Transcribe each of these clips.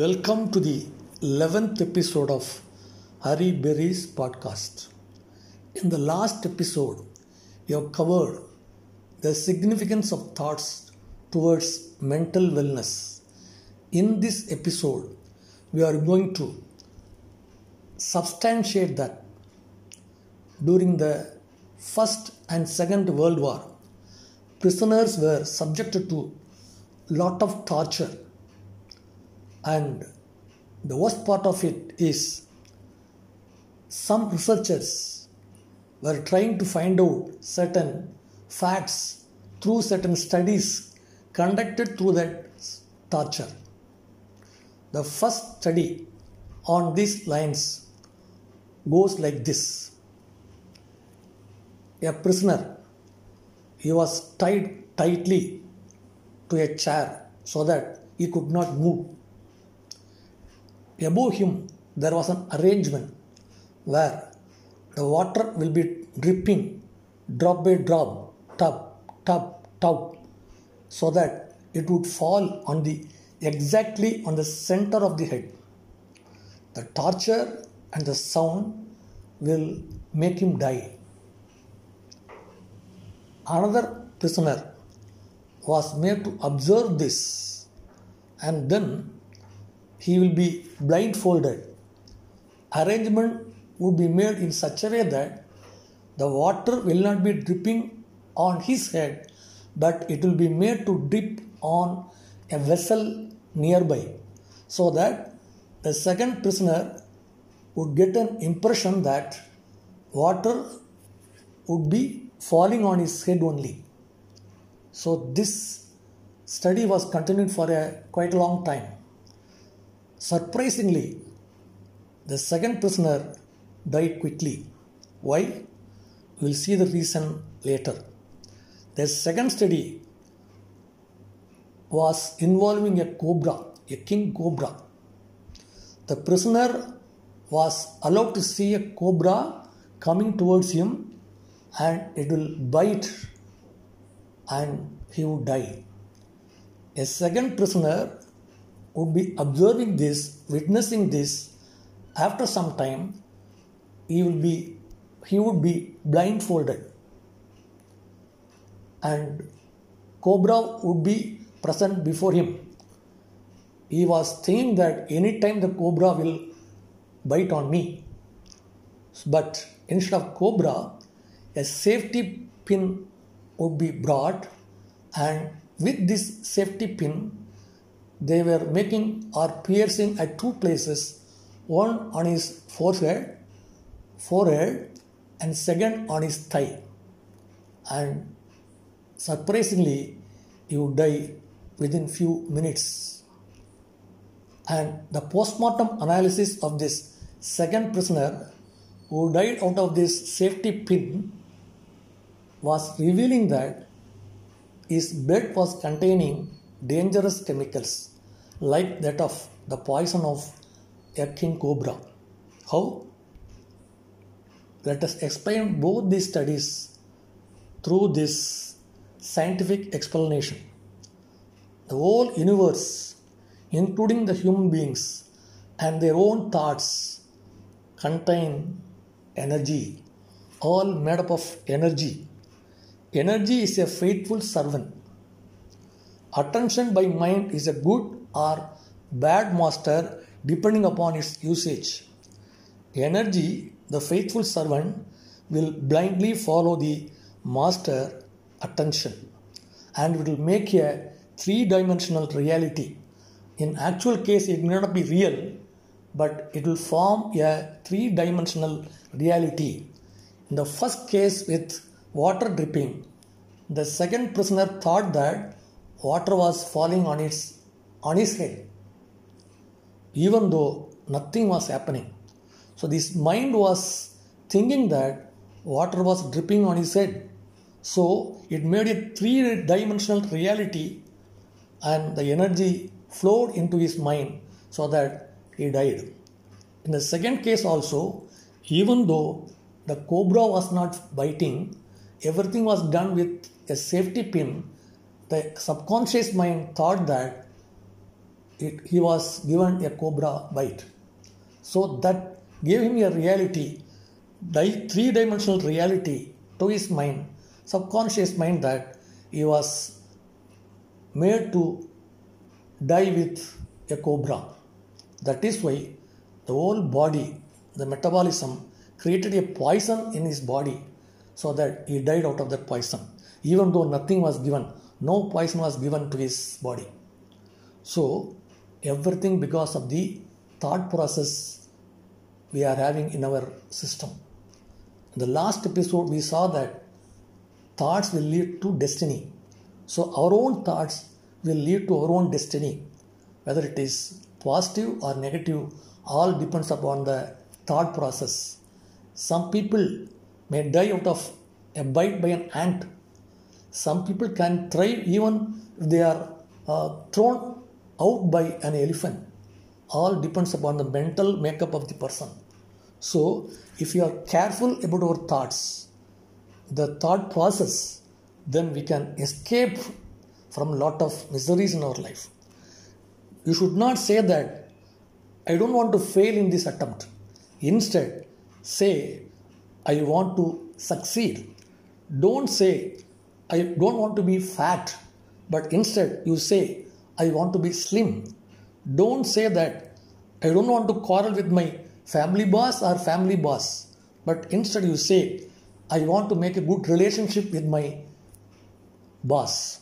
Welcome to the 11th episode of Hari Berry's podcast. In the last episode, we have covered the significance of thoughts towards mental wellness. In this episode, we are going to substantiate that during the First and Second World War, prisoners were subjected to lot of torture and the worst part of it is some researchers were trying to find out certain facts through certain studies conducted through that torture. The first study on these lines goes like this A prisoner, he was tied tightly to a chair so that he could not move. Above him, there was an arrangement where the water will be dripping drop by drop, tub, tub, tub, so that it would fall on the exactly on the center of the head. The torture and the sound will make him die. Another prisoner was made to observe this and then he will be blindfolded. Arrangement would be made in such a way that the water will not be dripping on his head, but it will be made to drip on a vessel nearby, so that the second prisoner would get an impression that water would be falling on his head only. So this study was continued for a quite long time. Surprisingly, the second prisoner died quickly. Why? We'll see the reason later. The second study was involving a cobra, a king cobra. The prisoner was allowed to see a cobra coming towards him and it will bite and he would die. A second prisoner would be observing this, witnessing this. After some time, he will be he would be blindfolded and cobra would be present before him he was thinking that any time the cobra will bite on me but instead of cobra a safety pin would be brought and with this safety pin they were making or piercing at two places. One on his forehead forehead and second on his thigh. And surprisingly he would die within few minutes. And the postmortem analysis of this second prisoner who died out of this safety pin was revealing that his blood was containing dangerous chemicals like that of the poison of a king cobra. How? Let us explain both these studies through this scientific explanation. The whole universe, including the human beings and their own thoughts, contain energy, all made up of energy. Energy is a faithful servant. Attention by mind is a good or bad master depending upon its usage. Energy, the faithful servant, will blindly follow the master attention and it will make a three dimensional reality. In actual case, it may not be real, but it will form a three dimensional reality. In the first case with water dripping, the second prisoner thought that water was falling on its on his head, even though nothing was happening. So this mind was thinking that water was dripping on his head. So it made a three dimensional reality and the energy flowed into his mind so that he died. In the second case, also, even though the cobra was not biting, everything was done with a safety pin. The subconscious mind thought that it, he was given a cobra bite. So that gave him a reality, three dimensional reality to his mind, subconscious mind that he was made to die with a cobra. That is why the whole body, the metabolism, created a poison in his body so that he died out of that poison, even though nothing was given, no poison was given to his body. So, everything because of the thought process we are having in our system. In the last episode, we saw that thoughts will lead to destiny. So, our own thoughts will lead to our own destiny. Whether it is positive or negative, all depends upon the thought process. Some people may die out of a bite by an ant. Some people can thrive even if they are uh, thrown out by an elephant. All depends upon the mental makeup of the person. So, if you are careful about our thoughts, the thought process, then we can escape from lot of miseries in our life. You should not say that I don't want to fail in this attempt. Instead, say I want to succeed. Don't say I don't want to be fat, but instead you say I want to be slim. Don't say that I don't want to quarrel with my family boss or family boss, but instead you say I want to make a good relationship with my boss.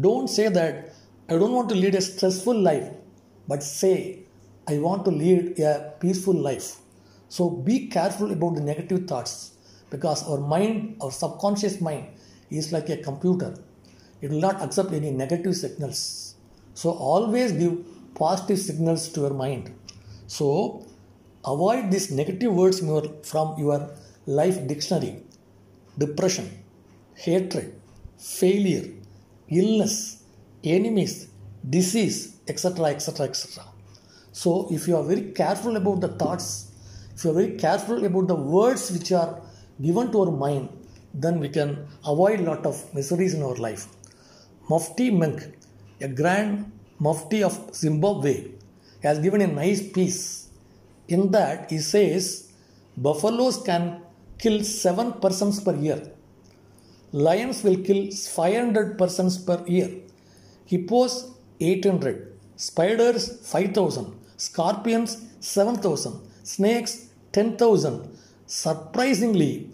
Don't say that I don't want to lead a stressful life, but say I want to lead a peaceful life. So be careful about the negative thoughts because our mind, our subconscious mind, is like a computer. It will not accept any negative signals. So always give positive signals to your mind. So avoid these negative words from your life dictionary. Depression, hatred, failure, illness, enemies, disease, etc. etc. etc. So if you are very careful about the thoughts, if you are very careful about the words which are given to our mind, then we can avoid lot of miseries in our life. Mufti Menk a grand mufti of Zimbabwe, has given a nice piece. In that, he says buffaloes can kill 7 persons per year. Lions will kill 500 persons per year. Hippos 800. Spiders 5000. Scorpions 7000. Snakes 10,000. Surprisingly,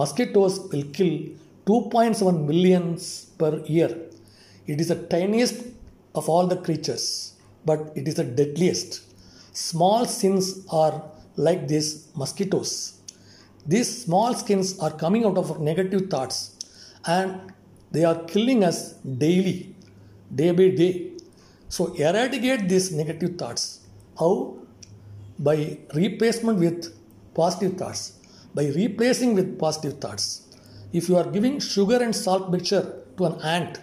mosquitoes will kill 2.7 millions per year. It is the tiniest of all the creatures, but it is the deadliest. Small sins are like these mosquitoes. These small skins are coming out of negative thoughts and they are killing us daily, day by day. So, eradicate these negative thoughts. How? By replacement with positive thoughts. By replacing with positive thoughts. If you are giving sugar and salt mixture to an ant,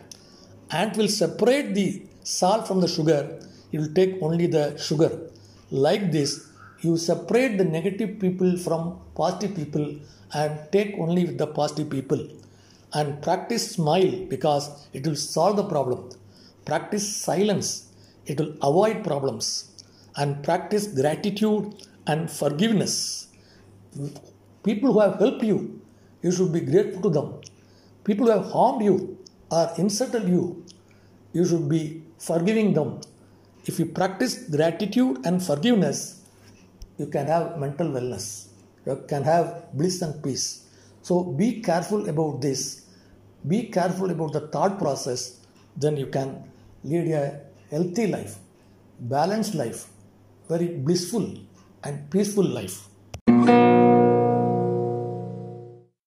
ant will separate the salt from the sugar. It will take only the sugar. Like this you separate the negative people from positive people and take only with the positive people. And practice smile because it will solve the problem. Practice silence. It will avoid problems. And practice gratitude and forgiveness people who have helped you you should be grateful to them people who have harmed you or insulted you you should be forgiving them. If you practice gratitude and forgiveness, you can have mental wellness. You can have bliss and peace. So be careful about this. Be careful about the thought process. Then you can lead a healthy life, balanced life, very blissful and peaceful life.